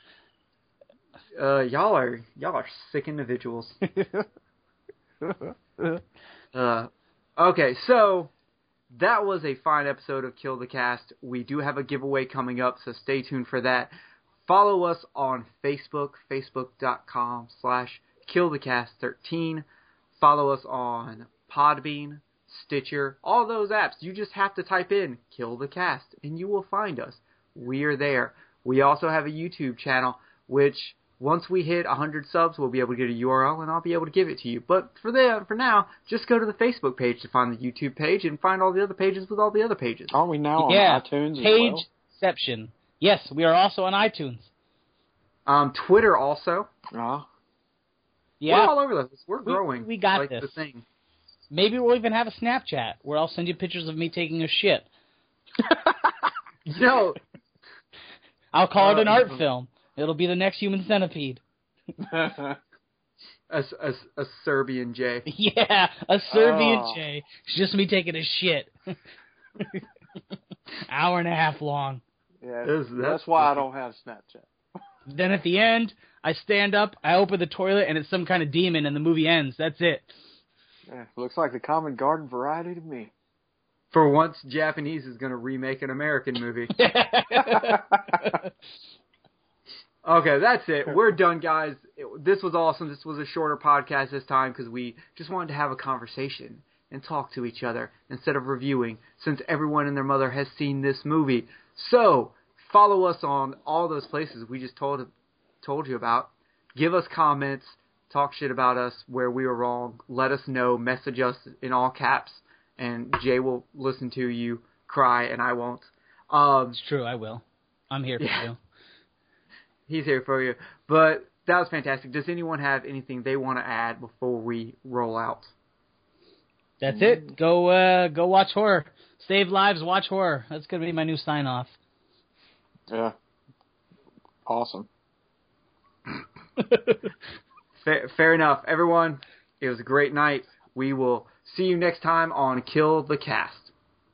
Uh, y'all are y'all are sick individuals. Uh, okay, so that was a fine episode of Kill the Cast. We do have a giveaway coming up, so stay tuned for that. Follow us on Facebook, facebook.com slash killthecast13. Follow us on Podbean, Stitcher, all those apps. You just have to type in Kill the Cast, and you will find us. We are there. We also have a YouTube channel, which once we hit 100 subs, we'll be able to get a URL, and I'll be able to give it to you. But for the for now, just go to the Facebook page to find the YouTube page and find all the other pages with all the other pages. Aren't we now on yeah, iTunes as Page well? Exception. Yes, we are also on iTunes. Um, Twitter also. Uh, Yeah, We're all over this. We're We- growing. we got like this. The thing. maybe we'll even have a Snapchat where I'll send you pictures of me taking a shit. No, I'll call it an Uh, art film. It'll be the next Human Centipede. a, a, a Serbian J. Yeah, a Serbian Oh. J. It's just me taking a shit. Hour and a half long. yeah, That's- that's, that's why I don't have Snapchat. Then at the end, I stand up, I open the toilet, and it's some kind of demon, and the movie ends. That's it. Yeah, looks like the common garden variety to me. For once, Japanese is going to remake an American movie. Okay, that's it. We're done, guys. It, this was awesome. This was a shorter podcast this time because we just wanted to have a conversation and talk to each other instead of reviewing, since everyone and their mother has seen this movie. So follow us on all those places we just told told you about. Give us comments, talk shit about us where we were wrong. Let us know. Message us in all caps, and Jay will listen to you cry, and I won't. Um, it's true, I will. I'm here for Yeah. you. He's here for you. But that was fantastic. Does anyone have anything they want to add before we roll out? That's it. Go uh go watch horror. Save lives, watch horror. That's gonna be my new sign off. Yeah. Awesome. Fair, fair enough. Everyone, it was a great night. We will see you next time on Kill the Cast.